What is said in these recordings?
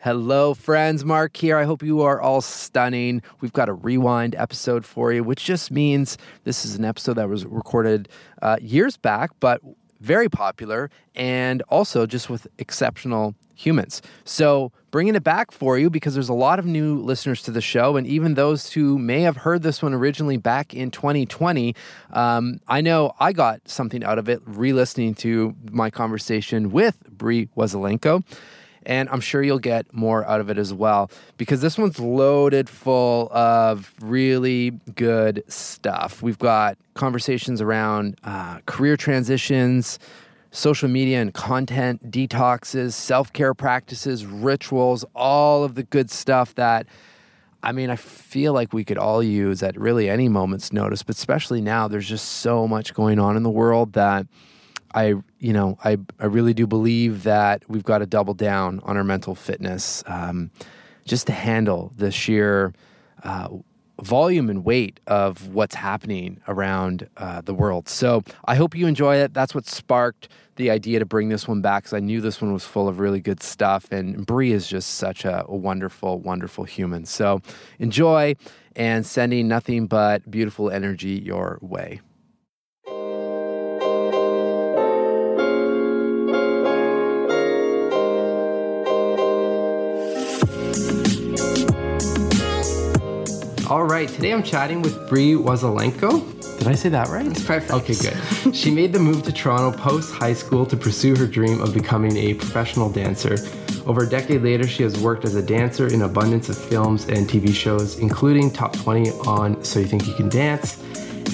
Hello, friends. Marc here. I hope you are all stunning. We've got a rewind episode for you, which just means this is an episode that was recorded uh, years back, but very popular and also just with exceptional humans. So, bringing it back for you because there's a lot of new listeners to the show, and even those who may have heard this one originally back in 2020. Um, I know I got something out of it re listening to my conversation with Bree Wasylenko and I'm sure you'll get more out of it as well because this one's loaded full of really good stuff. We've got conversations around uh, career transitions, social media and content detoxes, self care practices, rituals, all of the good stuff that. I mean, I feel like we could all use at really any moment's notice, but especially now, there's just so much going on in the world that I, you know, I, I really do believe that we've got to double down on our mental fitness um, just to handle the sheer uh, volume and weight of what's happening around uh, the world. So I hope you enjoy it. That's what sparked the idea to bring this one back because I knew this one was full of really good stuff. And Bree is just such a, a wonderful, wonderful human. So enjoy and sending nothing but beautiful energy your way. All right, today I'm chatting with Bree Wasylenko. Did I say that right? It's perfect. Okay, good. she made the move to Toronto post high school to pursue her dream of becoming a professional dancer. Over a decade later, she has worked as a dancer in abundance of films and TV shows, including Top 20 on So You Think You Can Dance,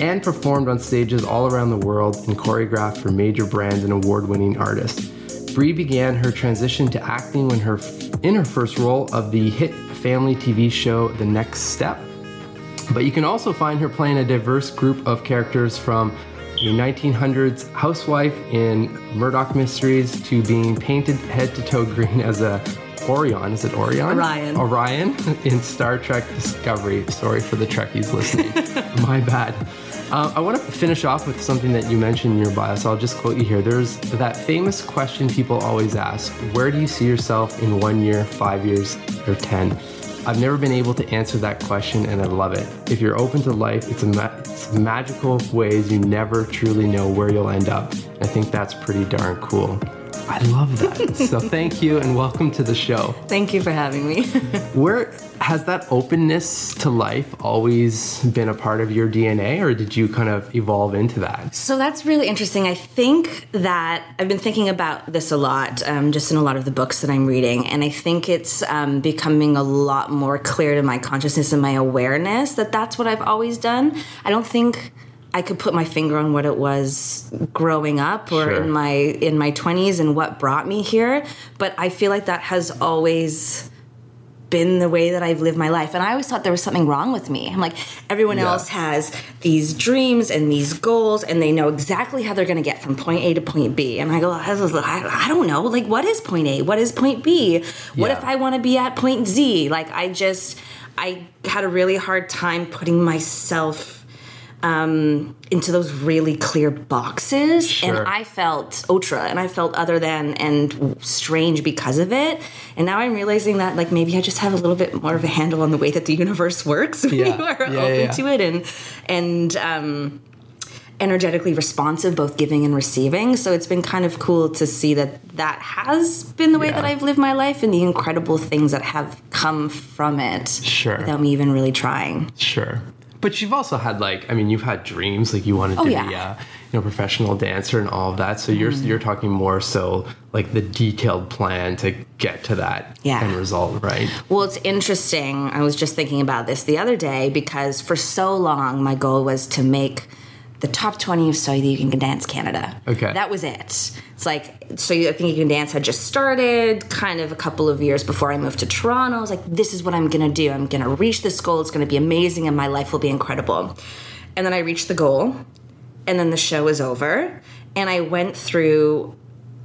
and performed on stages all around the world and choreographed for major brands and award winning artists. Bree began her transition to acting when her in her first role of the hit family TV show The Next Step but you can also find her playing a diverse group of characters from a 1900s housewife in Murdoch Mysteries to being painted head to toe green as a Orion. Is it Orion? Orion. Orion in Star Trek Discovery. Sorry for the Trekkies listening. My bad. Uh, I want to finish off with something that you mentioned in your bio, so I'll just quote you here. There's that famous question people always ask Where do you see yourself in one year, five years, or 10? I've never been able to answer that question, and I love it. If you're open to life, it's a ma- it's magical ways you never truly know where you'll end up. I think that's pretty darn cool. I love that. so thank you and welcome to the show. Thank you for having me. Where has that openness to life always been a part of your DNA or did you kind of evolve into that? So that's really interesting. I think that I've been thinking about this a lot, um, just in a lot of the books that I'm reading. And I think it's um, becoming a lot more clear to my consciousness and my awareness that that's what I've always done. I don't think I could put my finger on what it was growing up or Sure. in my in my 20s and what brought me here, but I feel like that has always been the way that I've lived my life. And I always thought there was something wrong with me. I'm like, everyone Yeah. else has these dreams and these goals, and they know exactly how they're going to get from point A to point B. And I go, I, I don't know. Like, what is point A? What is point B? What Yeah. if I want to be at point Z? Like, I just, I had a really hard time putting myself um, into those really clear boxes. Sure. And I felt ultra and I felt other than and strange because of it. And now I'm realizing that like maybe I just have a little bit more of a handle on the way that the universe works when Yeah. you are Yeah, open yeah. to it and and um energetically responsive both giving and receiving so it's been kind of cool to see that that has been the way Yeah. that i've lived my life and the incredible things that have come from it Sure. without me even really trying Sure. But you've also had like I mean you've had dreams like you wanted Oh, to yeah. be a you know professional dancer and all of that. So you're Mm-hmm. you're talking more so like the detailed plan to get to that Yeah. end result, right? Well, it's interesting. I was just thinking about this the other day because for so long my goal was to make the top 20 of So You Can Dance Canada. Okay. That was it. It's like, So You Think You Can Dance had just started kind of a couple of years before I moved to Toronto. I was like, this is what I'm going to do. I'm going to reach this goal. It's going to be amazing and my life will be incredible. And then I reached the goal and then the show was over and I went through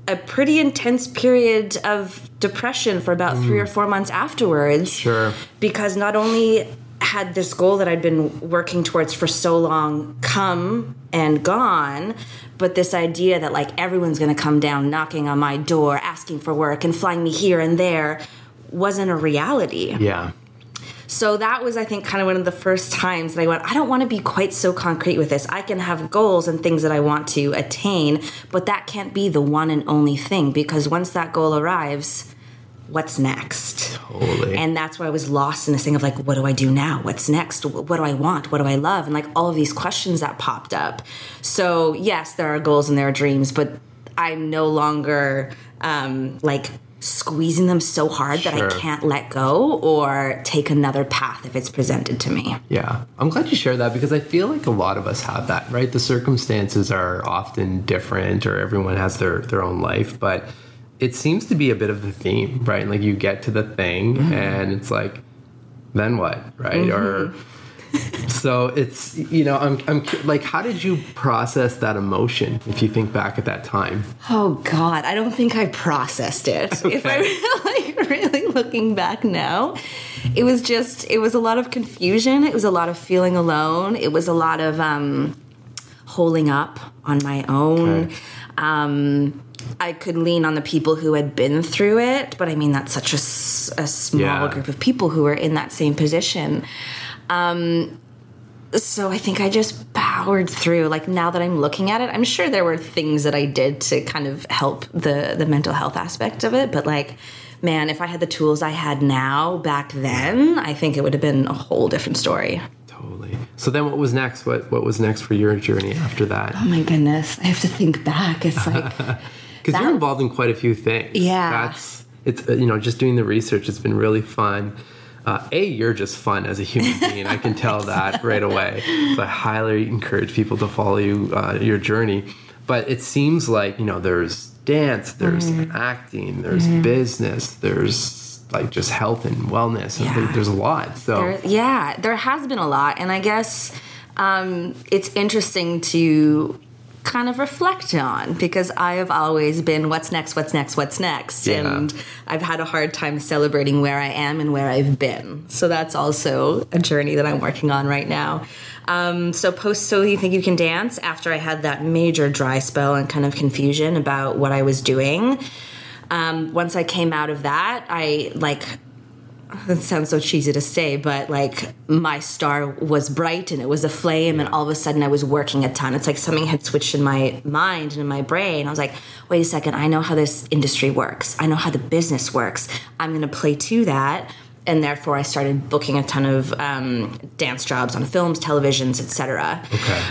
a pretty intense period of depression for about three mm. or four months afterwards. Sure. Because not only had this goal that I'd been working towards for so long come and gone, but this idea that like everyone's gonna come down knocking on my door, asking for work and flying me here and there wasn't a reality. Yeah. So that was, I think, kind of one of the first times that I went, I don't want to be quite so concrete with this. I can have goals and things that I want to attain, but that can't be the one and only thing because once that goal arrives, what's next? Totally. And that's where I was lost in this thing of like, what do I do now? What's next? What do I want? What do I love? And like all of these questions that popped up. So, yes, there are goals and there are dreams, but I'm no longer um, like squeezing them so hard that I can't let go or take another path if it's presented to me. Yeah, I'm glad you shared that because I feel like a lot of us have that, right? The circumstances are often different, or everyone has their their own life, but it seems to be a bit of the theme, right? Like you get to the thing, and it's like, then what, right? Or so it's you know I'm I'm like, how did you process that emotion if you think back at that time? Oh God, I don't think I processed it. If I'm like really looking back now, it was just it was a lot of confusion. It was a lot of feeling alone. It was a lot of um, holding up on my own. Okay. Um, I could lean on the people who had been through it, but I mean that's such a small Yeah. group of people who were in that same position. Um, so I think I just powered through. Like now that I'm looking at it, I'm sure there were things that I did to kind of help the the mental health aspect of it. But like, man, if I had the tools I had now back then, I think it would have been a whole different story. Totally. So then, what was next? What what was next for your journey after that? Oh my goodness, I have to think back. It's like, Because you're involved in quite a few things. Yeah. That's it's uh, you know just doing the research. It's been really fun. Uh, a, you're just fun as a human being. I can tell that right away. So I highly encourage people to follow you uh, your journey. But it seems like you know there's dance, there's Mm-hmm. acting, there's business, there's like just health and wellness. Yeah. there- there's a lot. So There, yeah, there has been a lot, and I guess um, it's interesting to kind of reflect on because I have always been what's next, what's next, what's next, Yeah. and I've had a hard time celebrating where I am and where I've been. So that's also a journey that I'm working on right now. Um, so post so you think you can dance after I had that major dry spell and kind of confusion about what I was doing. Um, once I came out of that, I like that sounds so cheesy to say, but like my star was bright and it was a flame, and all of a sudden I was working a ton. It's like something had switched in my mind and in my brain. I was like, wait a second, I know how this industry works, I know how the business works. I'm going to play to that. And therefore, I started booking a ton of um, dance jobs on films, televisions, etc. okay.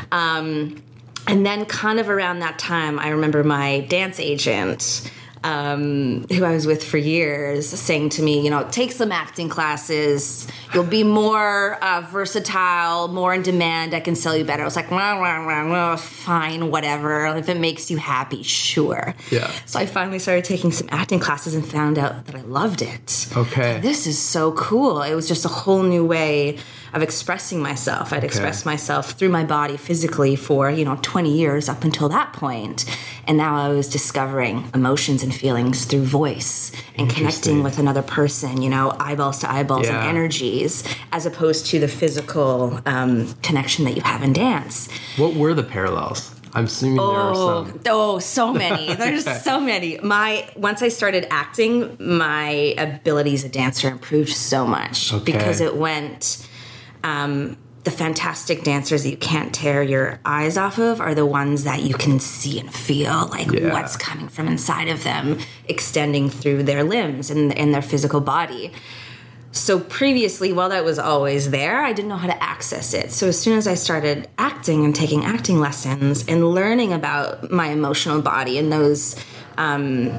And then, kind of around that time, I remember my dance agent, um, who I was with for years, saying to me, you know, take some acting classes. You'll be more uh, versatile, more in demand. I can sell you better. I was like, "Wah, wah, wah, wah, fine, whatever. If it makes you happy, sure. Yeah. So I finally started taking some acting classes and found out that I loved it. Okay. This is so cool. It was just a whole new way of expressing myself. I'd expressed myself through my body physically for, you know, 20 years up until that point. And now I was discovering emotions and feelings through voice and connecting with another person, you know, eyeballs to eyeballs Yeah. and energies, as opposed to the physical um, connection that you have in dance. What were the parallels? I'm assuming there are Oh, some. oh, so many. There's so many. My once I started acting, my ability as a dancer improved so much Okay. because it went. Um, the fantastic dancers that you can't tear your eyes off of are the ones that you can see and feel like Yeah. what's coming from inside of them, extending through their limbs and, and their physical body. So previously, while that was always there, I didn't know how to access it. So as soon as I started acting and taking acting lessons and learning about my emotional body and those, um,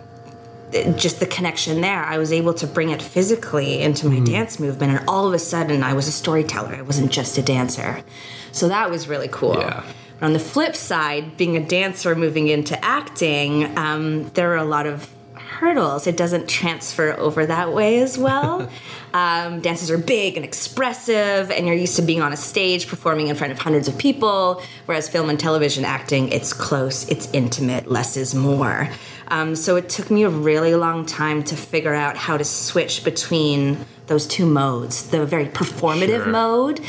just the connection there, I was able to bring it physically into my dance movement. And all of a sudden, I was a storyteller. I wasn't just a dancer. So that was really cool. Yeah. But on the flip side, being a dancer moving into acting, um, there are a lot of hurdles. It doesn't transfer over that way as well. um, dances are big and expressive, and you're used to being on a stage performing in front of hundreds of people, whereas film and television acting, it's close, it's intimate, less is more. Um, so it took me a really long time to figure out how to switch between those two modes the very performative Sure. mode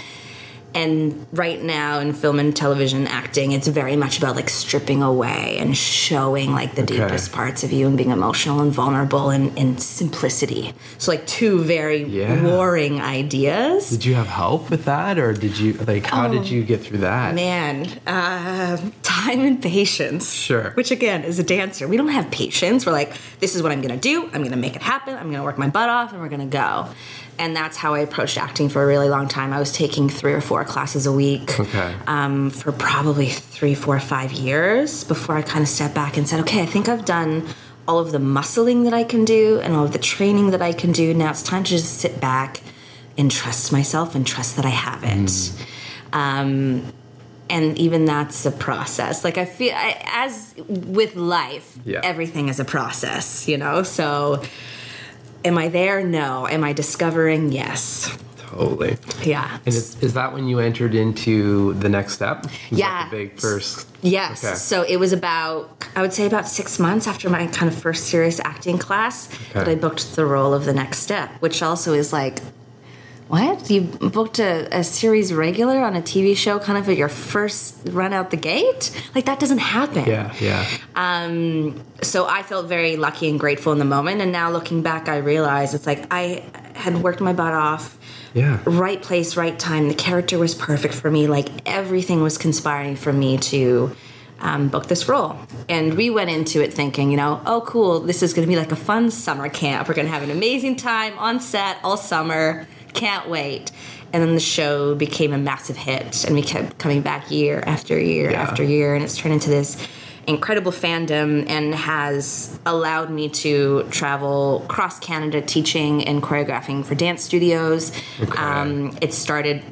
and right now in film and television acting it's very much about like stripping away and showing like the Okay. deepest parts of you and being emotional and vulnerable and, and simplicity so like two very Yeah. warring ideas Did you have help with that, or did you like? How did you get through that? Oh, man uh, time and patience Sure. which again is a dancer we don't have patience we're like this is what i'm gonna do i'm gonna make it happen i'm gonna work my butt off and we're gonna go and that's how i approached acting for a really long time. I was taking three or four classes a week Okay. um, for probably three four five years before i kind of stepped back and said okay i think i've done all of the muscling that i can do and all of the training that i can do. Now it's time to just sit back and trust myself and trust that i have it. Um, and even that's a process. Like i feel I, as with life Yeah. everything is a process you know? So am i there no am i discovering yes Totally. yeah And is, is that when you entered into the next step? Was that Yeah. The big first. Yes. Okay. So it was about, I would say, about six months after my kind of first serious acting class that I booked the role of the next step, which also is like, what? You booked a, a series regular on a TV show kind of at your first run out the gate? Like, that doesn't happen. Yeah. Yeah. Um, so I felt very lucky and grateful in the moment. And now looking back, I realize it's like I had worked my butt off Yeah. right place, right time. The character was perfect for me. Like everything was conspiring for me to um, book this role. And we went into it thinking, you know, oh, cool, this is going to be like a fun summer camp. We're going to have an amazing time on set all summer. Can't wait. And then the show became a massive hit, and we kept coming back year after year Yeah. after year, and it's turned into this incredible fandom and has allowed me to travel across Canada teaching and choreographing for dance studios. Okay. Um, it started,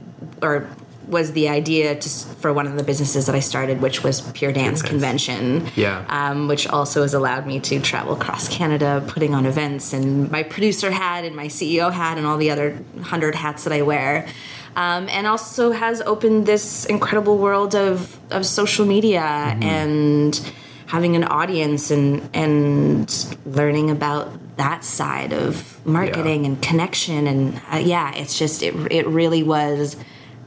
or was the idea to, for one of the businesses that I started, which was Pure Dance. Convention. Yeah. Um, which also has allowed me to travel across Canada, putting on events, and my producer hat, and my CEO hat, and all the other hundred hats that I wear. Um, and also has opened this incredible world of, of social media and having an audience and and learning about that side of marketing Yeah. and connection and uh, yeah it's just it, it really was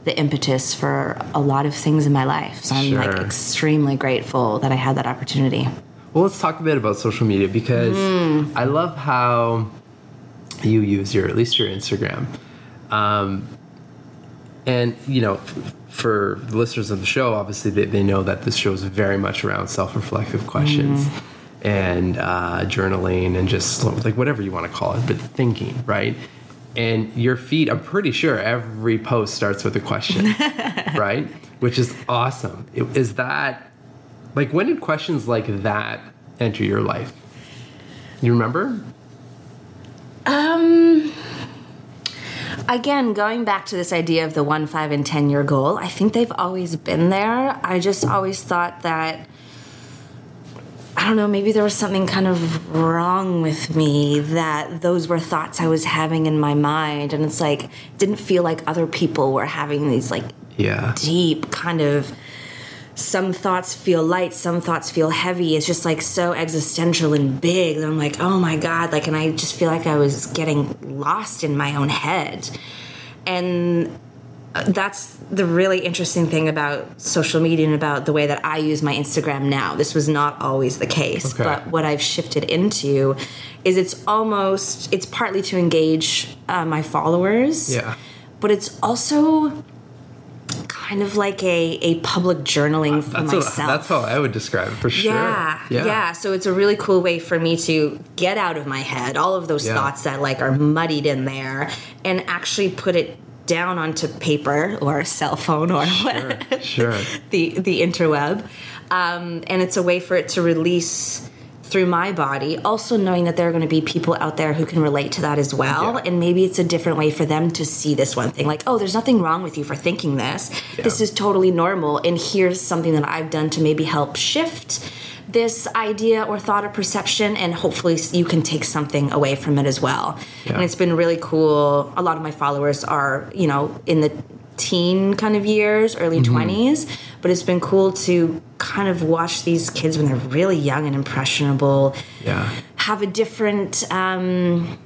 the impetus for a lot of things in my life so i'm like extremely grateful that i had that opportunity Well, let's talk a bit about social media because Mm. I love how you use your, at least your Instagram. Um, and, you know, f- for the listeners of the show, obviously they, they know that this show is very much around self reflective questions Mm-hmm. and uh, journaling and just like whatever you want to call it, but thinking, right? And your feed, I'm pretty sure every post starts with a question, right? Which is awesome. is that like when did questions like that enter your life? You remember? Um, again, going back to this idea of the one, five, and 10 year goal, I think they've always been there. I just always thought that, I don't know, maybe there was something kind of wrong with me that those were thoughts I was having in my mind. And it's like, didn't feel like other people were having these like Yeah. deep kind of some thoughts feel light some thoughts feel heavy it's just like so existential and big that i'm like oh my god like and i just feel like i was getting lost in my own head and that's the really interesting thing about social media and about the way that I use my Instagram now. This was not always the case, Okay. but what I've shifted into is it's almost it's partly to engage uh, my followers, Yeah. but it's also kind of like a, a public journaling for That's, myself. what, that's how I would describe it for sure. Yeah, yeah, So it's a really cool way for me to get out of my head all of those Yeah. thoughts that like are muddied in there and actually put it down onto paper or a cell phone or Sure. sure. the the interweb. Um, and it's a way for it to release through my body, also knowing that there are going to be people out there who can relate to that as well. Yeah. And maybe it's a different way for them to see this one thing like, oh, there's nothing wrong with you for thinking this. This is totally normal. And here's something that I've done to maybe help shift this idea or thought or perception. And hopefully you can take something away from it as well. Yeah. And it's been really cool. A lot of my followers are, you know, in the teen kind of years, early Mm-hmm. 20s, but it's been cool to kind of watch these kids when they're really young and impressionable Yeah. have a different um,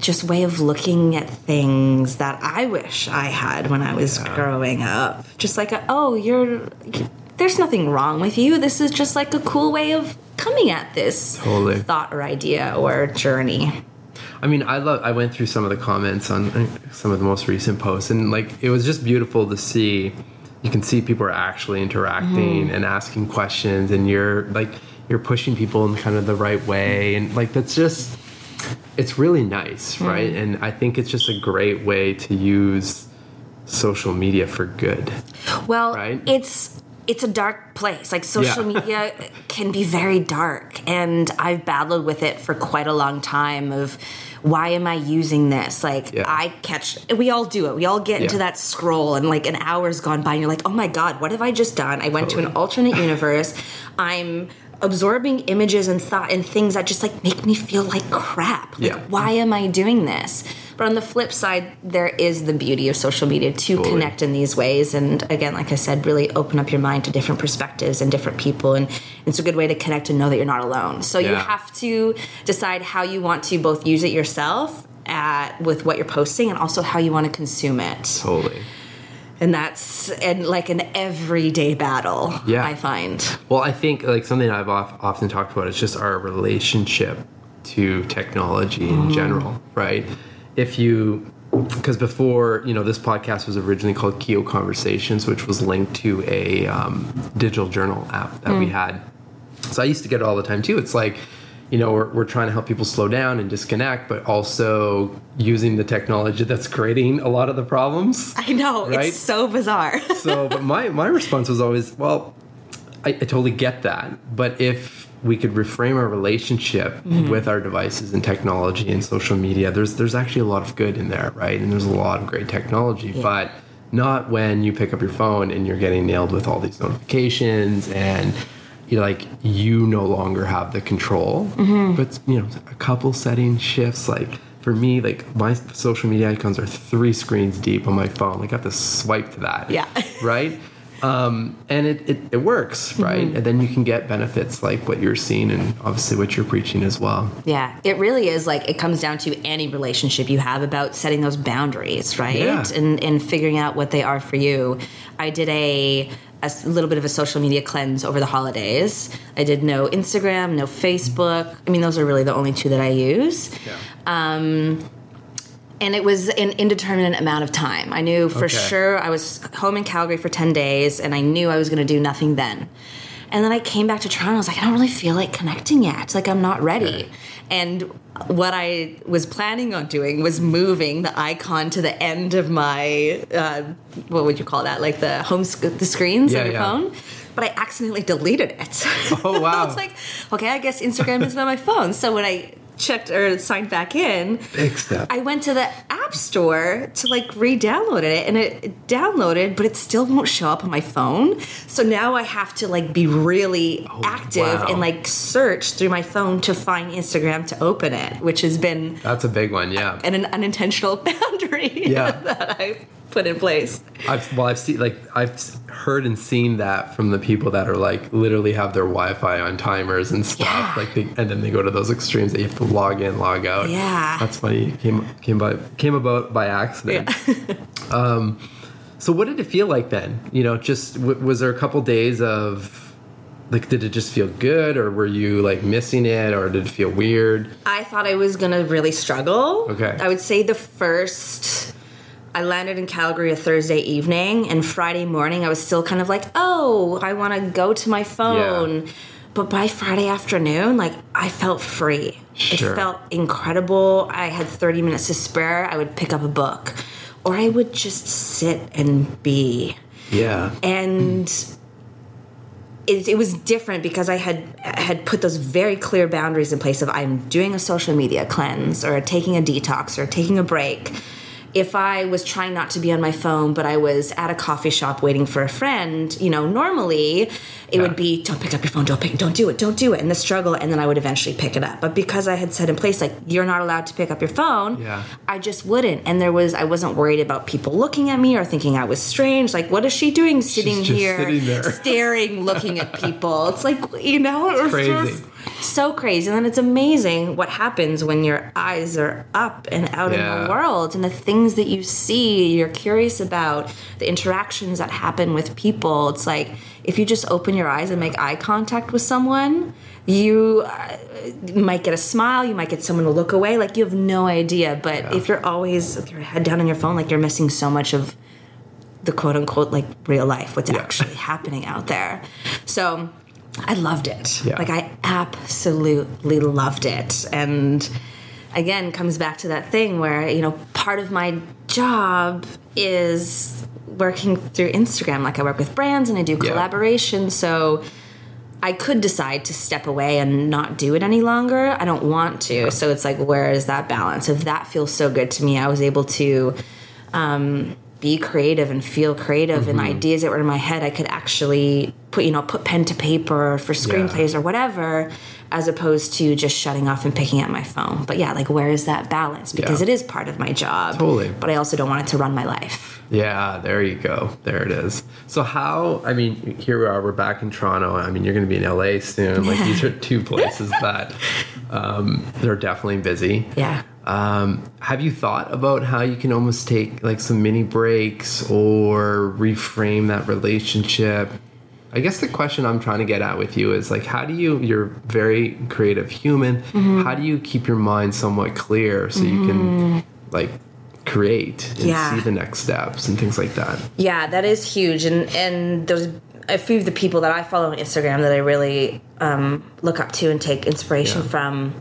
just way of looking at things that I wish I had when I was growing up. Just like, a, oh, you're there's nothing wrong with you. This is just like a cool way of coming at this Totally. thought or idea or journey. I mean, I love. I went through some of the comments on uh, some of the most recent posts, and like it was just beautiful to see. You can see people are actually interacting and asking questions, and you're like you're pushing people in kind of the right way, and like that's just it's really nice, right? And I think it's just a great way to use social media for good. Well, Right? it's it's a dark place. Like social Yeah. media can be very dark, and I've battled with it for quite a long time. Of why am I using this? Like Yeah. I catch, we all do it. We all get into that scroll, and like an hour's gone by, and you're like, oh my god, what have I just done? I went to an alternate universe. I'm absorbing images and thought and things that just like make me feel like crap. Like, Yeah. why am I doing this? But on the flip side, there is the beauty of social media to Totally. connect in these ways. And again, like I said, really open up your mind to different perspectives and different people. And it's a good way to connect and know that you're not alone. So you have to decide how you want to both use it yourself at, with what you're posting and also how you want to consume it. Totally. And that's and like an everyday battle, Yeah. I find. Well, I think like something I've of, often talked about is just our relationship to technology in mm-hmm. general, right? If you because before you know this podcast was originally called Keo Conversations, which was linked to a um, digital journal app that we had. So I used to get it all the time too. It's like you know we're, we're trying to help people slow down and disconnect, but also using the technology that's creating a lot of the problems I know, Right? it's so bizarre. so but my my response was always well I, I totally get that but if we could reframe our relationship mm-hmm. with our devices and technology and social media. There's there's actually a lot of good in there right? And there's a lot of great technology but not when you pick up your phone and you're getting nailed with all these notifications and you're like you no longer have the control. Mm-hmm. But you know a couple setting shifts like for me like my social media icons are three screens deep on my phone. Like i have to swipe to that. Yeah. right um, and it, it, it works right and then you can get benefits like what you're seeing and obviously what you're preaching as well Yeah, it really is like it comes down to any relationship you have about setting those boundaries, right? Yeah. And and figuring out what they are for you. I did a a little bit of a social media cleanse over the holidays. I did no Instagram, no Facebook. I mean, those are really the only two that I use. Um, and it was an indeterminate amount of time. I knew for Okay. sure I was home in Calgary for 10 days and I knew I was going to do nothing then. And then I came back to Toronto. I was like, I don't really feel like connecting yet. Like, I'm not ready. Okay. And what I was planning on doing was moving the icon to the end of my, uh, what would you call that? Like the home, sc- the screens Yeah, on your yeah. phone. But I accidentally deleted it. Oh, wow. I was like, okay, I guess Instagram is not on my phone. So when I checked or signed back in, big step I went to the app store to like re-download it and it downloaded, but it still won't show up on my phone. So now I have to like be really oh, active wow. and like search through my phone to find Instagram to open it, which has been that's a big one yeah an, an unintentional boundary Yeah. that I've put in place. I've well, I've seen like I've heard and seen that from the people that are like literally have their Wi-Fi on timers and stuff. Yeah. Like, they, and then they go to those extremes that you have to log in, log out. Yeah. that's funny. Came came by came about by accident. um, so what did it feel like then? You know, just w- was there a couple days of like, did it just feel good, or were you like missing it, or did it feel weird? I thought I was gonna really struggle. Okay. I would say the first. I landed in Calgary a Thursday evening, and Friday morning I was still kind of like, oh, I want to go to my phone. Yeah. But by Friday afternoon, like I felt free. Sure. It felt incredible. I had 30 minutes to spare. I would pick up a book, or I would just sit and be Yeah. and it, it was different because I had had put those very clear boundaries in place of I'm doing a social media cleanse or taking a detox or taking a break. If I was trying not to be on my phone, but I was at a coffee shop waiting for a friend, you know, normally it would be don't pick up your phone, don't pick, don't do it, don't do it, and the struggle, and then I would eventually pick it up. But because I had set in place like you're not allowed to pick up your phone, Yeah. I just wouldn't. And there was I wasn't worried about people looking at me or thinking I was strange. Like, what is she doing sitting here, sitting staring, looking at people? It's like you know, it was crazy. just so crazy. And then it's amazing what happens when your eyes are up and out in the world and the things that you see, you're curious about, the interactions that happen with people. It's like if you just open your eyes and make eye contact with someone, you uh, might get a smile, you might get someone to look away. Like you have no idea. But if you're always with your head down on your phone, like you're missing so much of the quote unquote like real life, what's actually happening out there. So I loved it. Yeah. Like I absolutely loved it. And again, comes back to that thing where, you know, part of my job is working through Instagram. Like I work with brands and I do Yeah. So I could decide to step away and not do it any longer. I don't want to. So it's like, where is that balance? If that feels so good to me, I was able to um, be creative and feel creative and ideas that were in my head. I could actually put, you know, put pen to paper for screenplays or whatever, as opposed to just shutting off and picking up my phone. But yeah, like, where is that balance? Because Yeah. it is part of my job. Totally. But I also don't want it to run my life. Yeah, there you go. There it is. So how? I mean, here we are. We're back in Toronto. I mean, you're going to be in LA soon. Like these are two places that um, they're definitely busy. Yeah. Um, have you thought about how you can almost take like some mini breaks or reframe that relationship? I guess the question I'm trying to get at with you is like, how do you? You're very creative human. Mm-hmm. How do you keep your mind somewhat clear so you can like create and Yeah. see the next steps and things like that? Yeah, that is huge, and and there's a few of the people that I follow on Instagram that I really um, look up to and take inspiration Yeah. from.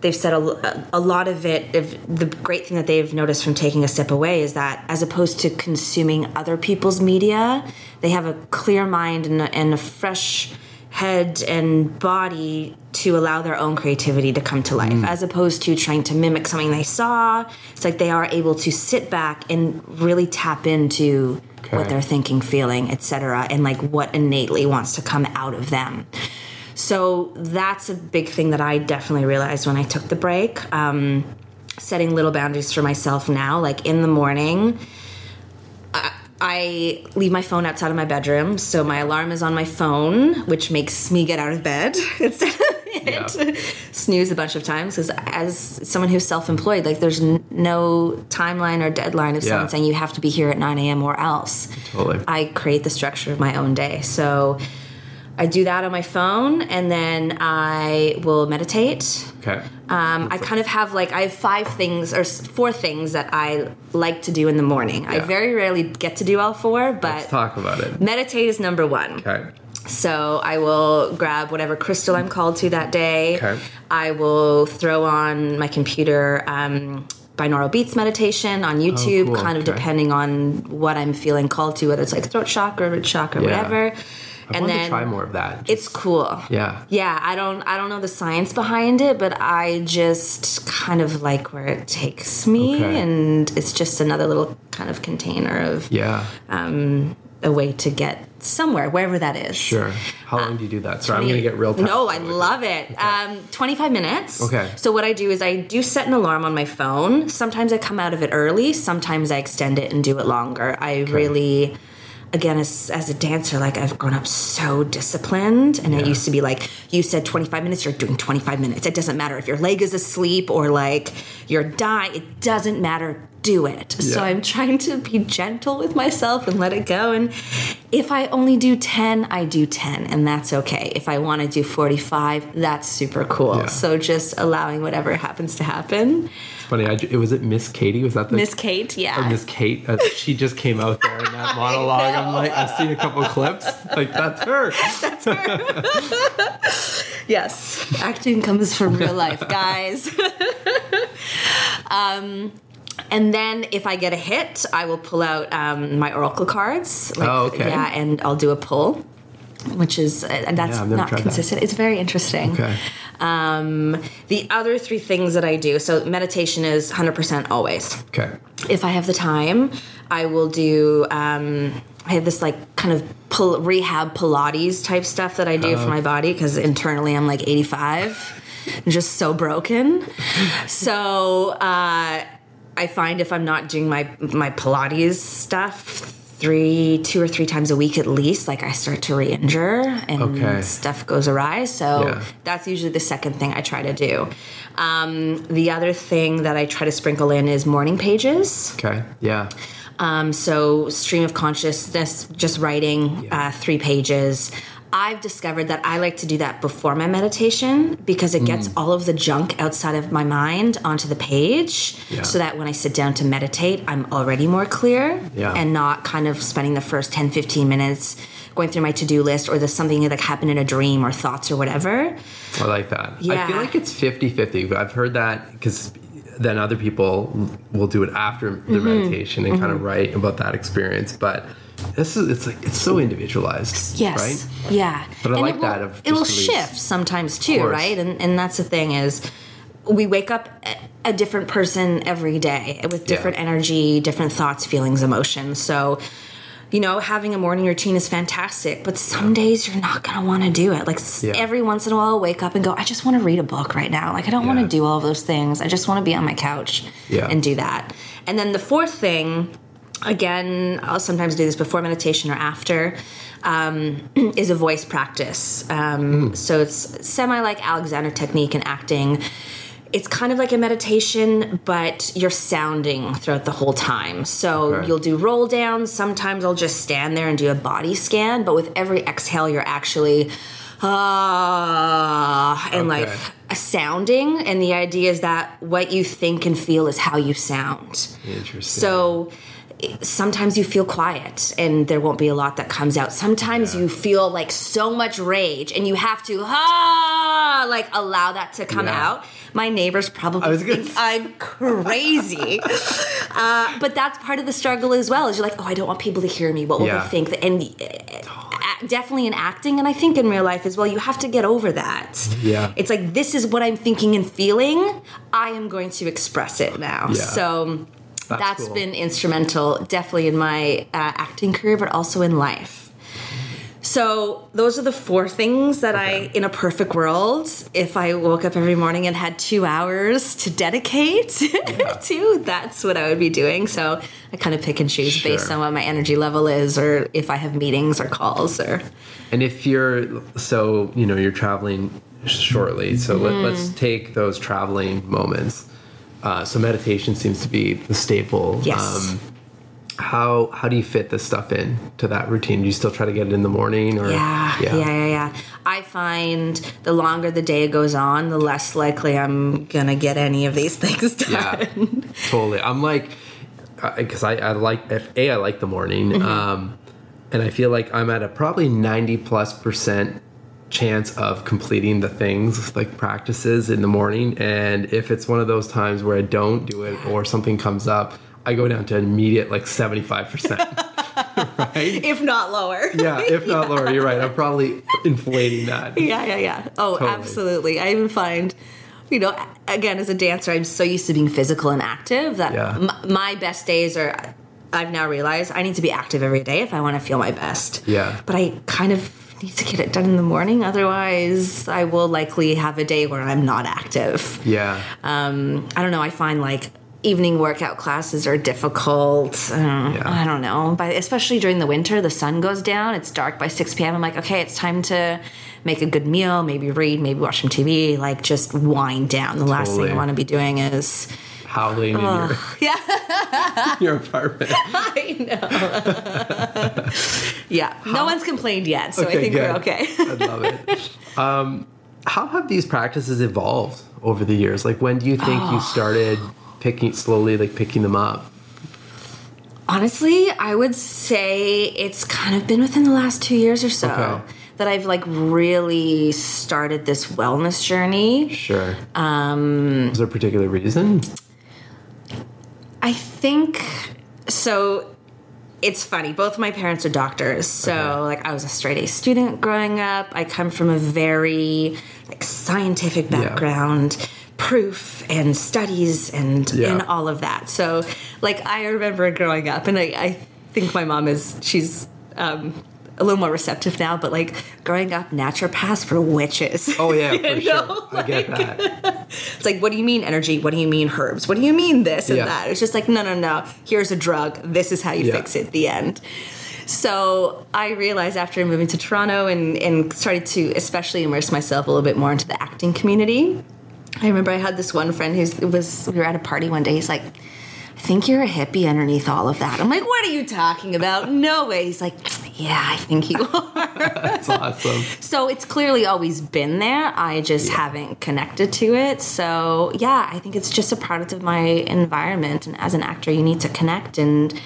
They've said a, a lot of it. If the great thing that they've noticed from taking a step away is that, as opposed to consuming other people's media, they have a clear mind and a, and a fresh head and body to allow their own creativity to come to life. Mm. As opposed to trying to mimic something they saw it's like they are able to sit back and really tap into what they're thinking feeling etc and like what innately wants to come out of them so that's a big thing that i definitely realized when i took the break um, setting little boundaries for myself now like in the morning I leave my phone outside of my bedroom, so my alarm is on my phone, which makes me get out of bed instead of it. Snooze a bunch of times because, as someone who's self-employed, like there's n- no timeline or deadline of Yeah. someone saying you have to be here at 9 a.m. or else. Totally. I create the structure of my own day. So I do that on my phone, and then I will meditate. Okay. Um, I kind of have like I have five things or four things that I like to do in the morning. I very rarely get to do all four, but Let's talk about it. meditate is number one. Okay. So I will grab whatever crystal I'm called to that day. Okay. I will throw on my computer um, binaural beats meditation on YouTube, Oh, cool. kind of Okay. depending on what I'm feeling called to, whether it's like throat chakra, root chakra, Yeah. whatever. I and then to try more of that. it's cool. Yeah. Yeah, I don't I don't know the science behind it, but I just kind of like where it takes me Okay. and it's just another little kind of container of yeah. um a way to get somewhere, wherever that is. Sure. How long do you do that? Sorry, I'm going to get real. No, I love it. Um, 25 minutes. Okay. So what I do is I do set an alarm on my phone. Sometimes I come out of it early. Sometimes I extend it and do it longer. I really, again, as, as a dancer, like I've grown up so disciplined, and it used to be like you said 25 minutes, you're doing 25 minutes. It doesn't matter if your leg is asleep or like you're dying. It doesn't matter. Do it. So I'm trying to be gentle with myself and let it go. And if I only do 10, I do 10, and that's okay. If I want to do 45, that's super cool. Yeah. So just allowing whatever happens to happen. Funny. I, ju- was it Miss Katie? Was that the Miss Kate, yeah. Miss Kate? Uh, she just came out there in that monologue. I'm like, I've seen a couple clips. Like that's her. That's her. Yes, acting comes from real life, guys. um, and then if I get a hit, I will pull out um, my oracle cards. Like, Oh, okay. Yeah, and I'll do a pull, which is uh, and that's Yeah, not tried that. consistent. It's very interesting. Okay. Um, the other three things that I do, so meditation is 100% always. Okay. If I have the time, I will do um, I have this like kind of pil- rehab Pilates type stuff that I do for my body because internally I'm like 85 and just so broken. so uh, I find if I'm not doing my my Pilates stuff three two or three times a week at least like i start to re-injure and Okay. stuff goes awry so Yeah. that's usually the second thing i try to do um, the other thing that i try to sprinkle in is morning pages Okay. Yeah. um, so stream of consciousness, just writing uh, three pages. I've discovered that I like to do that before my meditation because it Mm. gets all of the junk outside of my mind onto the page Yeah. so that when I sit down to meditate, I'm already more clear Yeah. and not kind of spending the first 10, 15 minutes going through my to-do list or there's something that happened in a dream or thoughts or whatever. I like that. I feel like it's 50 50. I've heard that because then other people will do it after their Mm-hmm. meditation and kind of write about that experience. But this is, it's like, it's so individualized. Yes. Right? Yeah. But I And like it will, that of it will release. shift sometimes too, right? And and that's the thing is we wake up a- different person every day with different Yeah. energy, different thoughts, feelings, emotions. So you know, having a morning routine is fantastic, but some days you're not gonna want to do it. Like Yeah. every once in a while, I'll wake up and go, I just want to read a book right now. Like I don't want to do all of those things. I just want to be on my couch Yeah. and do that. And then the fourth thing again i'll sometimes do this before meditation or after um, is a voice practice. Um, so it's semi like alexander technique in acting. It's kind of like a meditation but you're sounding throughout the whole time. So Okay. you'll do roll downs sometimes i'll just stand there and do a body scan but with every exhale you're actually ah and like Okay. sounding. And the idea is that what you think and feel is how you sound. Interesting. so sometimes you feel quiet and there won't be a lot that comes out. Sometimes you feel like so much rage and you have to ah like allow that to come Yeah. out. My neighbors probably think I'm crazy. uh, but that's part of the struggle as well. Is you're like, oh, I don't want people to hear me. What will Yeah. they think? And uh, definitely in acting, and I think in real life as well, you have to get over that. Yeah. it's like this is what I'm thinking and feeling. I am going to express it now. Yeah. So That's that's cool. been instrumental, definitely in my uh, acting career, but also in life. So those are the four things that I, in a perfect world, if I woke up every morning and had two hours to dedicate to, that's what I would be doing. So I kind of pick and choose based on what my energy level is, or if I have meetings or calls, or And if you're so, you know, you're traveling shortly, so let, let's Mm-hmm. take those traveling moments. Uh, so meditation seems to be the staple. Yes. how how do you fit this stuff in to that routine? Do you still try to get it in the morning, or Yeah, yeah, yeah, yeah. I find the longer the day goes on, the less likely I'm gonna get any of these things done. Yeah, totally. I'm like, because I, I like if a I like the morning, Mm-hmm. um, and I feel like I'm at a probably ninety plus percent chance of completing the things like practices in the morning. And if it's one of those times where I don't do it or something comes up, I go down to immediate like seventy five percent. Right? if not lower. Yeah, if not lower, you're right. I'm probably inflating that. yeah, yeah, yeah. Oh, Totally. absolutely. I even find, you know, again, as a dancer, I'm so used to being physical and active that Yeah. m- my best days are. I've now realized I need to be active every day if I want to feel my best. Yeah. But I kind of need to get it done in the morning. Otherwise, I will likely have a day where I'm not active. Yeah. Um, I don't know. I find like evening workout classes are difficult. I don't, Yeah. I don't know. But especially during the winter, the sun goes down. It's dark by 6 p.m. I'm like, okay, it's time to make a good meal, maybe read, maybe watch some TV, like just wind down. The last thing I want to be doing is, Howling in your, yeah, your apartment. I know. yeah, no one's complained yet, so I think good. we're okay. I love it. Um, how have these practices evolved over the years? Like, when do you think Oh. you started picking slowly, like picking them up? Honestly, I would say it's kind of been within the last two years or so Okay. that I've like really started this wellness journey. Sure. Um, Was there a particular reason? I think so. It's funny. Both my parents are doctors, so Okay. like I was a straight A student growing up. I come from a very like scientific Yeah. background, proof and studies and Yeah. and all of that. So like I remember growing up, and I, I think my mom is she's um, a little more receptive now, but like growing up, naturopaths were witches. Oh yeah, for know, sure. I get that. It's like, what do you mean energy? What do you mean herbs? What do you mean this and Yeah. that? It's just like, no, no, no. Here's a drug. This is how you Yeah. fix it. The end. So I realized after moving to Toronto and, and started to especially immerse myself a little bit more into the acting community. I remember I had this one friend who was we were at a party one day. He's like, I think you're a hippie underneath all of that. I'm like, what are you talking about? No way. He's like, yeah, I think you are. That's awesome. So it's clearly always been there. I just haven't connected to it. So yeah, I think it's just a product of my environment. And as an actor, you need to connect and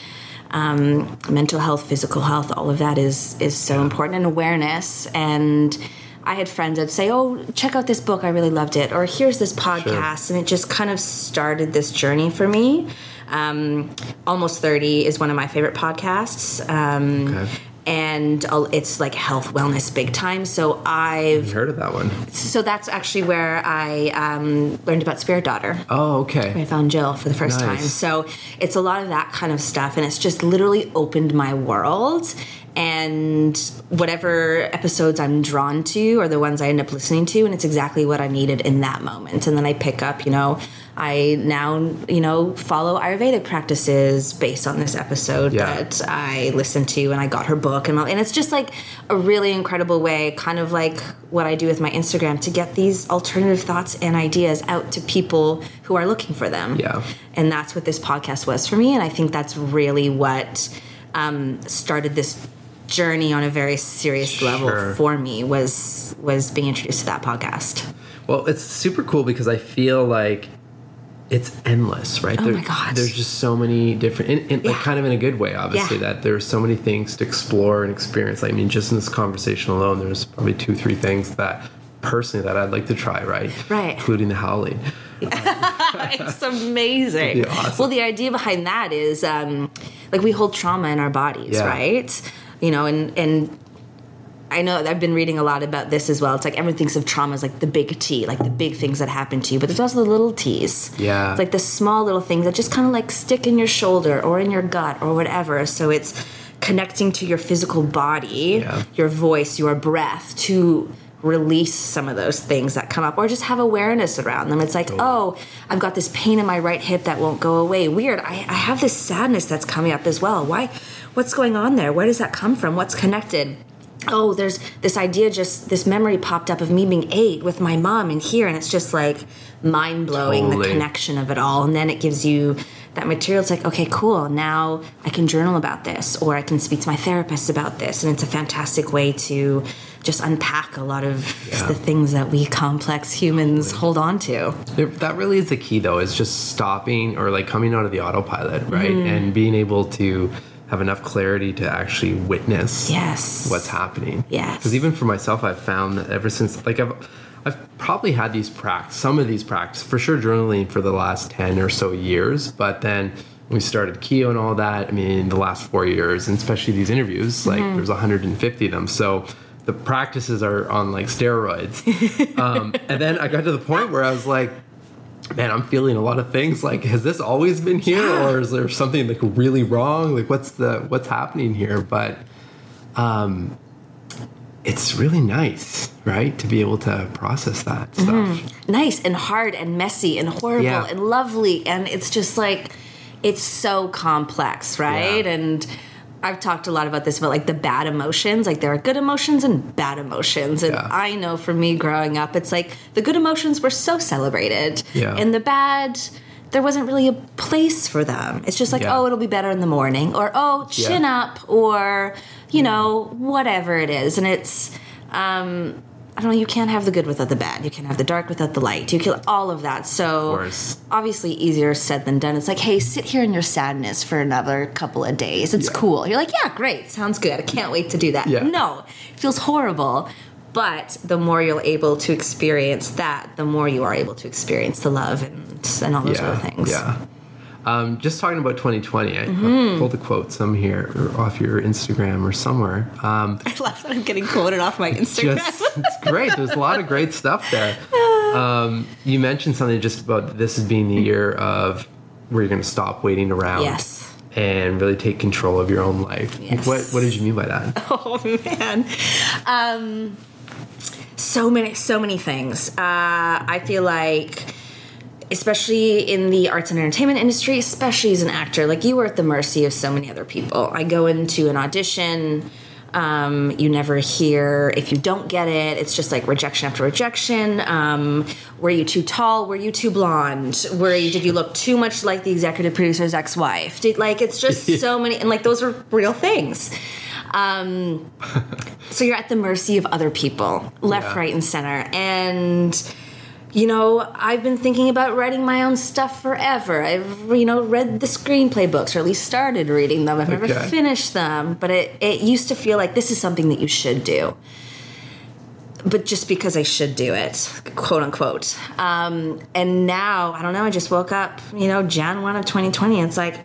um, mental health, physical health, all of that is is so important and awareness. And I had friends that say, "Oh, check out this book. I really loved it," or "Here's this podcast," and it just kind of started this journey for me. Um, Almost thirty is one of my favorite podcasts. Um, Okay. And it's like health wellness big time so i've heard of that one? so that's actually where i um, learned about spirit daughter Oh, okay. I found Jill for the first Nice. time. So it's a lot of that kind of stuff, and it's just literally opened my world. And whatever episodes I'm drawn to are the ones I end up listening to, and it's exactly what I needed in that moment. And then I pick up, you know, I now, you know, follow Ayurvedic practices based on this episode Yeah. that I listened to, and I got her book, and, and it's just like a really incredible way, kind of like what I do with my Instagram, to get these alternative thoughts and ideas out to people who are looking for them. Yeah. And that's what this podcast was for me. And I think that's really what um, started this journey on a very serious Sure. level for me was was being introduced to that podcast. Well, it's super cool because I feel like it's endless, right? Oh There- my God. There's just so many different, in, in, like kind of in a good way, obviously. Yeah. That there's so many things to explore and experience. I mean, just in this conversation alone, there's probably two, three things that personally that I'd like to try, right? Right. Including the howling. it's amazing. Awesome. Well, the idea behind that is um, like we hold trauma in our bodies, Yeah. right? You know, and and I know I've been reading a lot about this as well. It's like everyone thinks of trauma as like the big T, like the big things that happen to you, but there's also the little T's. Yeah. It's like the small little things that just kind of like stick in your shoulder or in your gut or whatever. So it's connecting to your physical body, Yeah. your voice, your breath to release some of those things that come up or just have awareness around them. It's like, oh, I've got this pain in my right hip that won't go away. Weird. I, I have this sadness that's coming up as well. Why? What's going on there? Where does that come from? What's connected? Oh, there's this idea, just this memory popped up of me being eight with my mom in here, and it's just like mind blowing the connection of it all. And then it gives you that material. It's like, okay, cool. Now I can journal about this, or I can speak to my therapist about this, and it's a fantastic way to just unpack a lot of Yeah. the things that we complex humans hold on to. That really is the key, though, is just stopping or like coming out of the autopilot, right? Mm-hmm. And being able to have enough clarity to actually witness Yes. what's happening. Yes. Because even for myself, I've found that ever since, like, I've, I've probably had these practice, some of these practice, for sure, journaling for the last 10 or so years. But then we started Keo and all that. I mean, the last four years, and especially these interviews, like, Mm-hmm. there's 150 of them. So, the practices are on like steroids. um, and then I got to the point where I was like, man, I'm feeling a lot of things. Like, has this always been here, Yeah. or is there something like really wrong? Like, what's the what's happening here? But, um, it's really nice, right, to be able to process that mm-hmm. stuff. nice and hard and messy and horrible Yeah. and lovely and it's just like it's so complex right Yeah. and i've talked a lot about this about like the bad emotions like there are good emotions and bad emotions and Yeah. i know for me growing up it's like the good emotions were so celebrated Yeah. and the bad there wasn't really a place for them it's just like Yeah. oh it'll be better in the morning or oh chin Yeah. up or you know whatever it is and it's um I don't know. You can't have the good without the bad. You can't have the dark without the light. You kill all of that. So course. obviously easier said than done. It's like, hey, sit here in your sadness for another couple of days. It's Yeah. cool. You're like, yeah, great, sounds good. I can't wait to do that. No, it feels horrible. But the more you're able to experience that, the more you are able to experience the love and and all those yeah, other things. Yeah. Um, just talking about 2020, I, Mm-hmm. I pulled a quote some here or off your Instagram or somewhere. Um, I love that I'm getting quoted off my Instagram. just it's great. There's a lot of great stuff there. Um, you mentioned something just about this as being the year of where you're going to stop waiting around. Yes. and really take control of your own life. Yes. What what did you mean by that? Oh man. Um, so many, so many things. Uh, I feel like, especially in the arts and entertainment industry, especially as an actor, like you are at the mercy of so many other people. I go into an audition. Um, you never hear if you don't get it. It's just like rejection after rejection. Um, were you too tall? Were you too blonde? Were you? Did you look too much like the executive producer's ex-wife? Did like it's just so many and like those are real things. Um, so you're at the mercy of other people, left, Yeah. right, and center. And you know, I've been thinking about writing my own stuff forever. I've you know read the screenplay books, or at least started reading them. I've never Okay. finished them, but it it used to feel like this is something that you should do. But just because I should do it, quote unquote. Um, and now, I don't know, I just woke up, you know, Jan 1 of 2020. And it's like,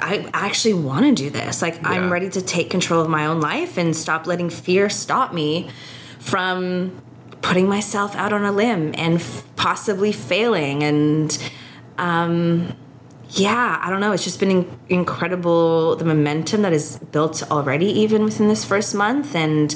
I actually want to do this. Like, Yeah. I'm ready to take control of my own life and stop letting fear stop me from putting myself out on a limb and f- possibly failing. And um, yeah, I don't know. It's just been in- incredible the momentum that is built already, even within this first month. And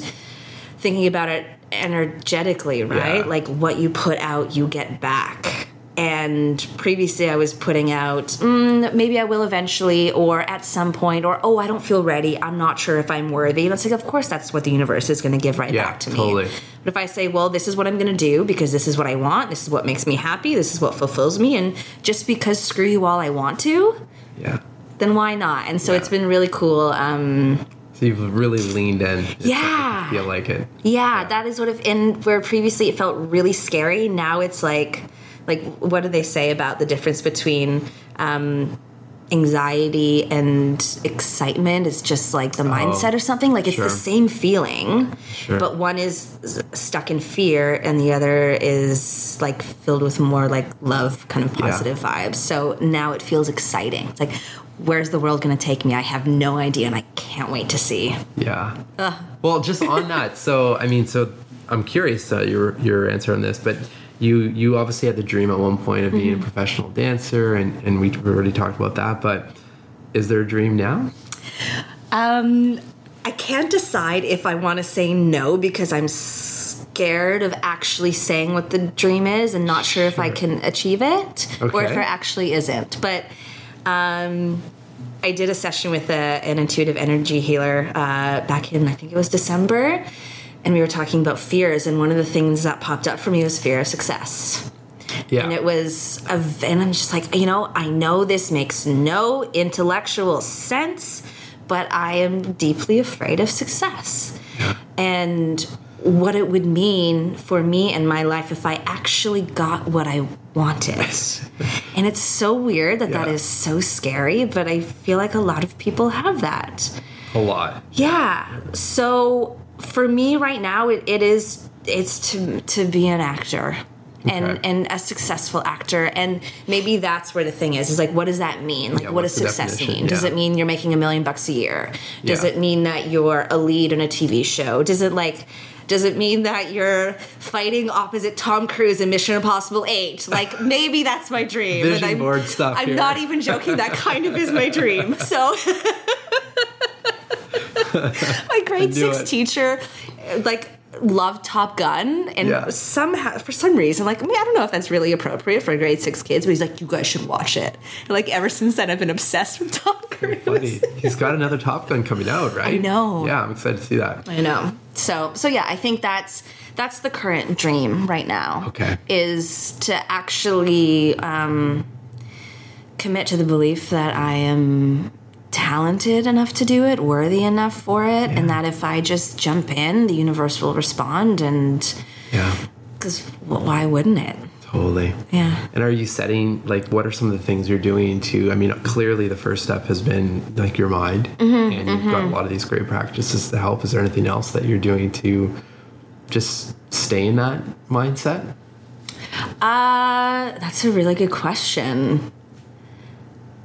thinking about it energetically, right? Yeah. Like what you put out, you get back. And previously, I was putting out, mm, maybe I will eventually, or at some point, or oh, I don't feel ready. I'm not sure if I'm worthy. And it's like, of course, that's what the universe is going to give right Yeah, back to totally. me. But if I say, well, this is what I'm going to do because this is what I want, this is what makes me happy, this is what fulfills me, and just because screw you all I want to, Yeah. then why not? And so Yeah. it's been really cool. Um, So you've really leaned in. Like- Yeah. I feel like it. Yeah, that is sort of in where previously it felt really scary. Now it's like, like what do they say about the difference between um, anxiety and excitement? It's just like the mindset or something. Like it's sure. the same feeling, Sure. but one is stuck in fear, and the other is like filled with more like love, kind of positive vibes. So now it feels exciting. It's like. Where's the world going to take me? I have no idea, and I can't wait to see. Yeah. Well, just on that. So, I mean, so I'm curious uh, your your answer on this, but you you obviously had the dream at one point of being a professional dancer, and and we already talked about that. But is there a dream now? Um, I can't decide if I want to say no because I'm scared of actually saying what the dream is and not sure if I can achieve it or if Okay. it actually isn't. But um, I did a session with a, an intuitive energy healer uh, back in, I think it was December, and we were talking about fears. And one of the things that popped up for me was fear of success. Yeah. And it was, a, and I'm just like, you know, I know this makes no intellectual sense, but I am deeply afraid of success. And what it would mean for me and my life if I actually got what I wanted. and it's so weird that that Yeah. is so scary, but I feel like a lot of people have that. a lot. Yeah. So for me right now, it, it is it's to to be an actor. And, Okay. and a successful actor and maybe that's where the thing is is like what does that mean like Yeah, what does success mean does it mean you're making a million bucks a year does Yeah. it mean that you're a lead in a tv show does it like does it mean that you're fighting opposite Tom Cruise in Mission Impossible 8? Like maybe that's my dream. Vision and I'm, board stuff I'm here. not even joking. That kind of is my dream. So my grade six it. teacher like loved Top Gun and Yeah. somehow for some reason like I mean I don't know if that's really appropriate for grade six kids but he's like you guys should watch it and like ever since then I've been obsessed with Top Cruise Funny. He's got another Top Gun coming out, right? I know. Yeah, I'm excited to see that. I know so so yeah I think that's that's the current dream right now Okay. is to actually um, commit to the belief that I am talented enough to do it, worthy enough for it, and that if I just jump in, the universe will respond. And Yeah, because why wouldn't it? totally. Yeah. And are you setting like what are some of the things you're doing to? I mean, clearly the first step has been like your mind, Mm-hmm, and you've got a lot of these great practices to help. Is there anything else that you're doing to just stay in that mindset? Uh, that's a really good question.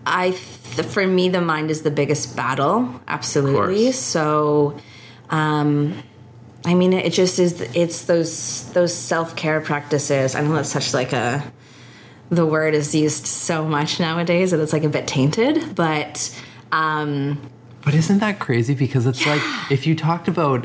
I, th- for me, the mind is the biggest battle. Absolutely. So, um, I mean, it just is. It's those those self care practices. I know that's such like a the word is used so much nowadays that it's like a bit tainted, but Um, But isn't that crazy? Because it's like if you talked about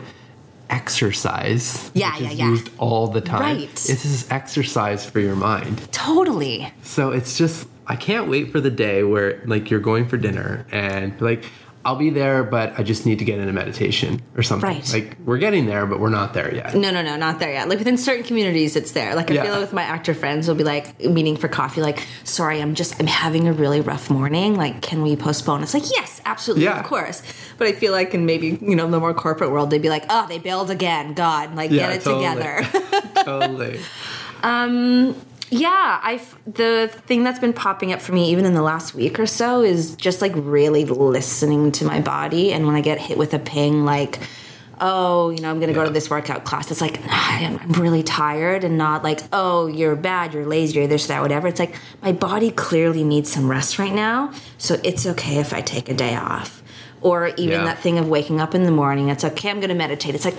exercise, Yeah, which yeah, is yeah. used all the time. Right. This is exercise for your mind. totally. So it's just I can't wait for the day where like you're going for dinner and like I'll be there, but I just need to get into meditation or something. Right. Like we're getting there, but we're not there yet. No, no, no, not there yet. Like within certain communities, it's there. Like I Yeah. feel like with my actor friends, will be like meeting for coffee. Like, sorry, I'm just I'm having a really rough morning. Like, can we postpone? It's like yes, absolutely, Yeah. of course. But I feel like in maybe you know the more corporate world, they'd be like, oh, they bailed again. God, like Yeah, get it totally. together. totally. Um, yeah, I the thing that's been popping up for me even in the last week or so is just like really listening to my body, and when I get hit with a ping, like. Oh, you know, I'm gonna go to this workout class. It's like I'm I'm really tired, and not like, oh, you're bad, you're lazy, you're this, that, whatever. It's like my body clearly needs some rest right now, so it's okay if I take a day off. Or even Yeah. that thing of waking up in the morning. It's okay, I'm gonna meditate. It's like,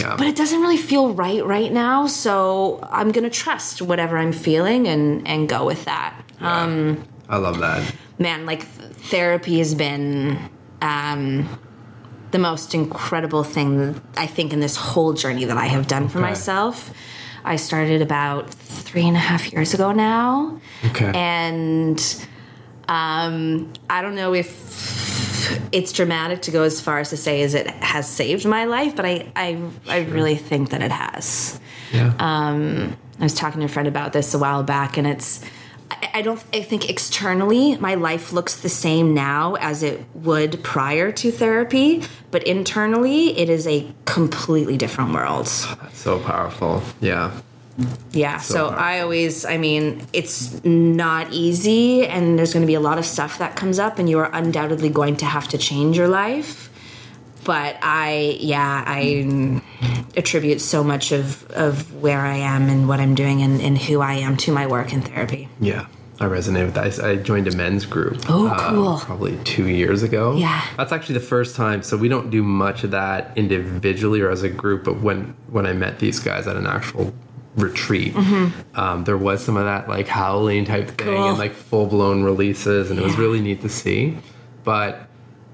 Yeah. but it doesn't really feel right right now so i'm gonna trust whatever i'm feeling and and go with that um I love that. man like th- therapy has been um the most incredible thing i think in this whole journey that i have done for Okay. myself i started about three and a half years ago now Okay. and um, I don't know if it's dramatic to go as far as to say as it has saved my life, but I I, I really think that it has. yeah. Um, I was talking to a friend about this a while back, and it's I, I don't I think externally my life looks the same now as it would prior to therapy, but internally it is a completely different world. That's so powerful. Yeah. Yeah, so, powerful. I always, I mean, it's not easy, and there's going to be a lot of stuff that comes up, and you are undoubtedly going to have to change your life. But I, yeah, I attribute so much of, of where I am and what I'm doing and, and who I am to my work in therapy. Yeah. I resonate with that. I joined a men's group. uh, Oh, cool. Probably two years ago. Yeah. That's actually the first time. So we don't do much of that individually or as a group. But when when I met these guys at an actual retreat, um, there was some of that like howling type thing Mm-hmm. Cool. and like full blown releases, and it was really neat to see. But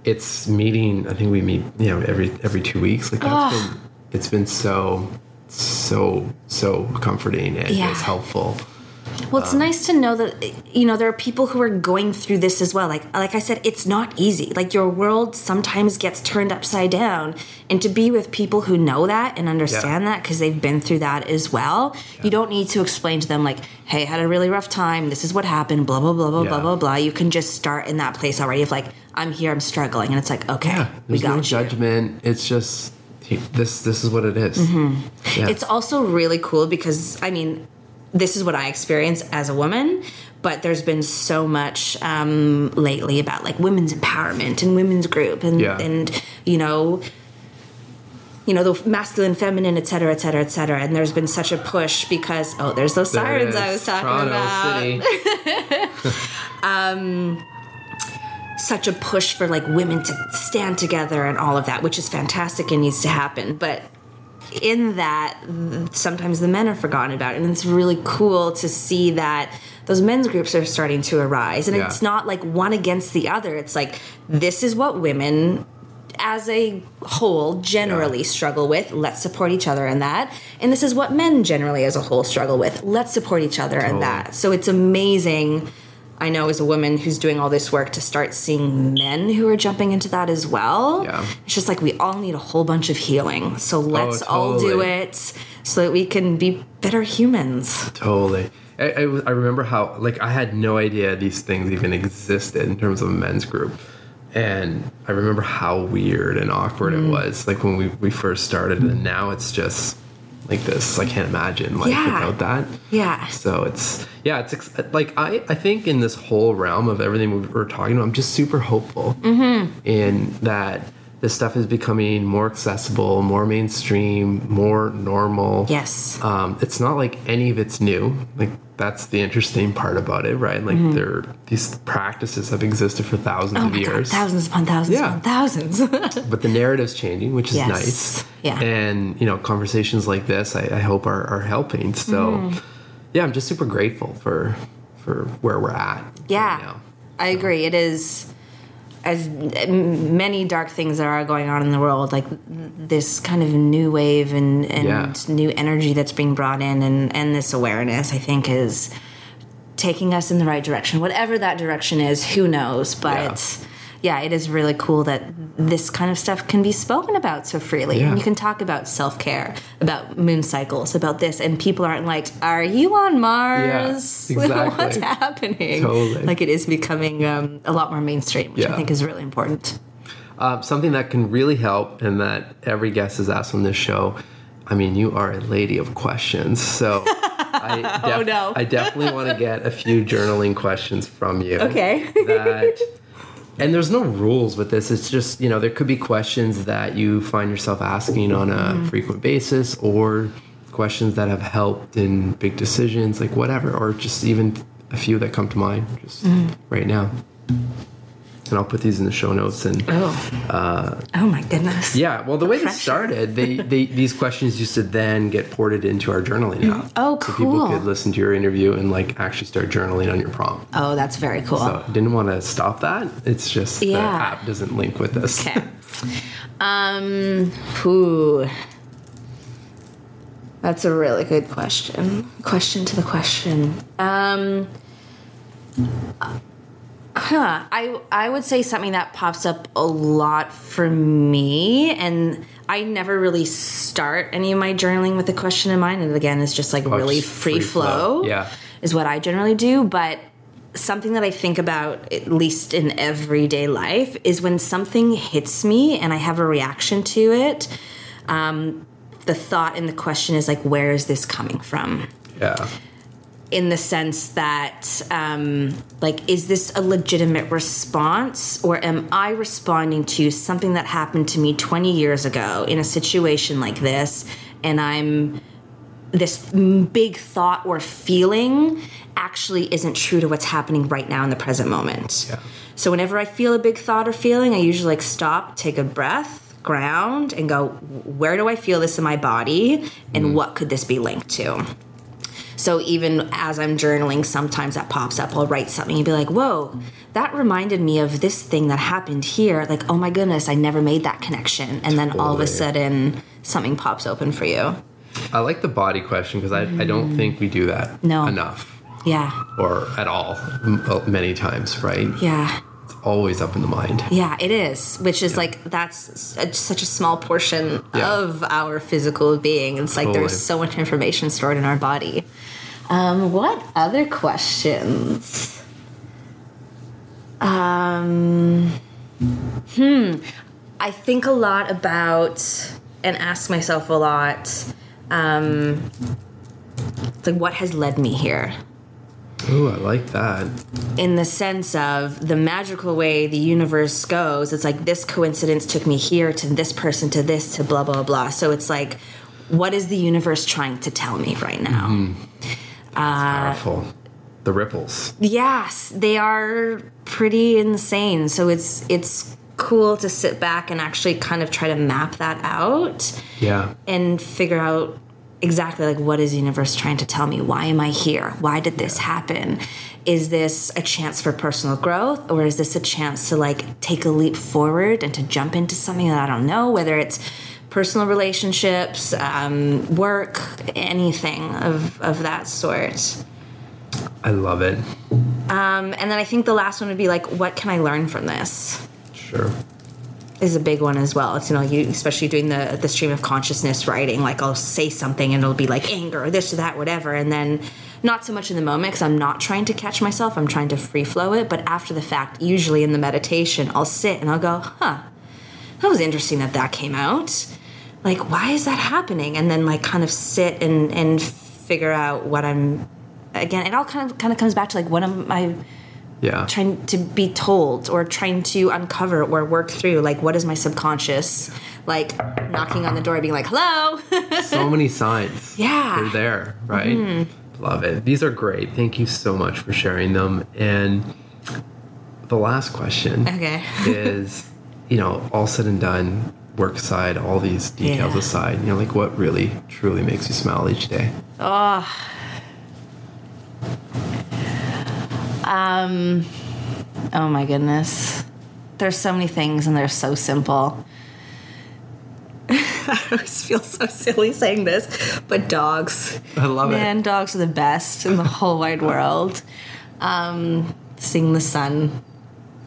it's meeting. I think we meet you know every every two weeks. Like that's Oh. been it's been so so so comforting and Yeah. it's helpful. Well, it's nice to know that you know there are people who are going through this as well. Like like I said, it's not easy. Like your world sometimes gets turned upside down, and to be with people who know that and understand that because they've been through that as well, you don't need to explain to them like, "Hey, I had a really rough time. This is what happened." Blah blah blah blah blah Yeah. blah blah. You can just start in that place already of like, "I'm here. I'm struggling," and it's like, "Okay, Yeah, we got no you." judgment. It's just this. This is what it is. Mm-hmm. Yeah. It's also really cool because I mean, this is what I experience as a woman, but there's been so much um, lately about like women's empowerment and women's group and Yeah. and you know. You know the masculine, feminine, et cetera, et cetera, et cetera, and there's been such a push because oh, there's those There sirens I was talking Toronto about. City. such a push for like women to stand together and all of that, which is fantastic and needs to happen. But in that, sometimes the men are forgotten about, and it's really cool to see that those men's groups are starting to arise. And Yeah. it's not like one against the other. It's like this is what women. As a whole, generally Yeah. struggle with. Let's support each other in that. And this is what men generally, as a whole, struggle with. Let's support each other in that. So it's amazing I know as a woman who's doing all this work to start seeing men who are jumping into that as well. Yeah. It's just like we all need a whole bunch of healing. So let's all do Oh, it so that we can be better humans. Totally. I, I, I remember how like I had no idea these things even existed in terms of a men's group, and I remember how weird and awkward Mm. it was like when we, we first started, and now it's just like this. I can't imagine life Yeah. without that. Yeah. So it's yeah, it's ex- like I I think in this whole realm of everything we we're talking about, I'm just super hopeful Mm-hmm. in that this stuff is becoming more accessible, more mainstream, more normal. Yes. Um, it's not like any of it's new. Like that's the interesting part about it, right? Like there, these practices have existed for thousands Mm-hmm. Oh of my God, years, thousands upon thousands Yeah. upon thousands. but the narrative's changing, which is Yes. nice. Yeah. And you know, conversations like this, I, I hope are, are helping. So, Mm-hmm. yeah, I'm just super grateful for for where we're at. yeah. Right. I agree. It is as many dark things there are going on in the world, like this kind of new wave and, and Yeah. new energy that's being brought in, and, and this awareness, I think, is taking us in the right direction. Whatever that direction is, who knows? But yeah, it is really cool that this kind of stuff can be spoken about so freely. Yeah. And you can talk about self care, about moon cycles, about this, and people aren't like, Are you on Mars? exactly. What's happening? Totally. Like it is becoming um, a lot more mainstream, which I think is really important. Uh, something that can really help, and that every guest has asked on this show. I mean, you are a lady of questions, so I, def- Oh, no. I definitely want to get a few journaling questions from you. Okay. that, and there's no rules with this. It's just you know there could be questions that you find yourself asking on a Mm-hmm. frequent basis, or questions that have helped in big decisions, like whatever, or just even a few that come to mind just Mm-hmm. right now. And I'll put these in the show notes and. Oh. oh my goodness. Yeah, well, the way this started, they, they these questions used to then get ported into our journaling app. Oh, cool! So people could listen to your interview and like actually start journaling on your prompt. Oh, that's very cool. So didn't want to stop that. It's just the Yeah. app doesn't link with this. Okay. Um, who? That's a really good question. Question to the question. Um, huh. I I would say something that pops up a lot for me, and I never really start any of my journaling with a question in mind. And again, it's just like really just free, free flow. flow. Yeah. is what I generally do. But something that I think about, at least in everyday life, is when something hits me and I have a reaction to it. Um, the thought and the question is like, where is this coming from? Yeah. In the sense that um, like is this a legitimate response or am i responding to something that happened to me 20 years ago in a situation like this and i'm this big thought or feeling actually isn't true to what's happening right now in the present moment? Yeah. so whenever i feel a big thought or feeling i usually like stop take a breath ground and go where do i feel this in my body and what could this be linked to so even as I'm journaling, sometimes that pops up. I'll write something and be like, whoa, that reminded me of this thing that happened here. Like, oh my goodness, I never made that connection. And then all of a sudden, something pops open for you. I like the body question because I, I don't think we do that No. enough Yeah. or at all uh, many times, right? Yeah. Always up in the mind. Yeah, it is, which is like that's a, such a small portion Yeah. of our physical being. It's like Totally. there's so much information stored in our body. Um, what other questions? Um, hmm. I think a lot about and ask myself a lot. Um, like, what has led me here? Ooh, I like that. in the sense of the magical way the universe goes it's like this coincidence took me here to this person to this to blah blah blah so it's like what is the universe trying to tell me right now mm-hmm. uh, Powerful. The ripples. yes they are pretty insane so it's it's cool to sit back and actually kind of try to map that out Yeah. and figure out exactly like what is the universe trying to tell me? Why am i here? Why did this happen? Is this a chance for personal growth or is this a chance to like take a leap forward and to jump into something that i don't know whether it's personal relationships um, work anything of, of that sort? I love it. um, and then i think the last one would be like what can i learn from this? Sure. Is a big one as well. It's you know, you especially doing the the stream of consciousness writing. Like I'll say something and it'll be like anger or this or that, whatever, and then not so much in the moment because I'm not trying to catch myself. I'm trying to free flow it. But after the fact, usually in the meditation, I'll sit and I'll go, huh, that was interesting that that came out. Like, why is that happening? And then like kind of sit and and figure out what I'm. Again, it all kind of kind of comes back to like what am I Yeah. trying to be told or trying to uncover or work through like what is my subconscious like knocking on the door being like hello so many signs. Yeah. They're there, right? Mm-hmm. Love it. These are great. Thank you so much for sharing them. And the last question Okay. is, you know, all said and done, work aside, all these details Yeah. aside, you know, like what really truly makes you smile each day? Um oh my goodness there's so many things and they're so simple. I always feel so silly saying this, but dogs. I love it. Man, it. dogs are the best in the whole wide world. Um, seeing the sun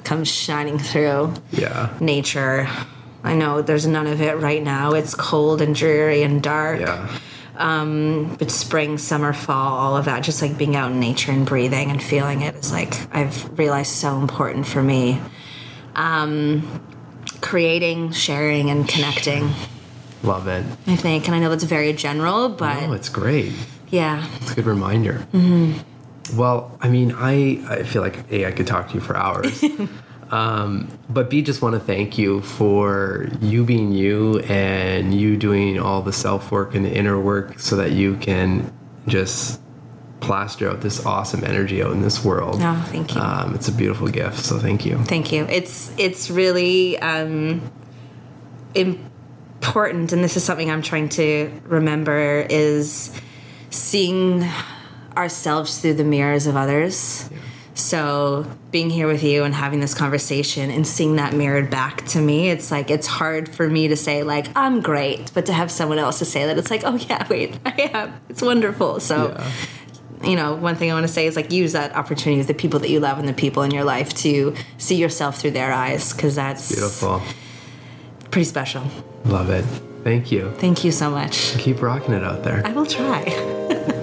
come shining through Yeah. nature. I know there's none of it right now. It's cold and dreary and dark. Yeah. Um, but spring, summer, fall, all of that, just like being out in nature and breathing and feeling it is like I've realized so important for me. Um, creating, sharing, and connecting. Love it. I think, and I know that's very general, but Oh, it's great. yeah, It's a good reminder. Well, I mean, I, I feel like A, I could talk to you for hours. um, but B, just want to thank you for you being you and you doing all the self work and the inner work so that you can just plaster out this awesome energy out in this world. Oh, thank you. Um, it's a beautiful gift. So thank you. Thank you. It's it's really um, important, and this is something I'm trying to remember: is seeing ourselves through the mirrors of others. So being here with you and having this conversation and seeing that mirrored back to me, it's like it's hard for me to say like I'm great, but to have someone else to say that it's like, oh yeah, wait, I am. It's wonderful. So Yeah. you know, one thing I want to say is like use that opportunity with the people that you love and the people in your life to see yourself through their eyes because that's Beautiful. pretty special. Love it. Thank you. Thank you so much. Keep rocking it out there. I will try.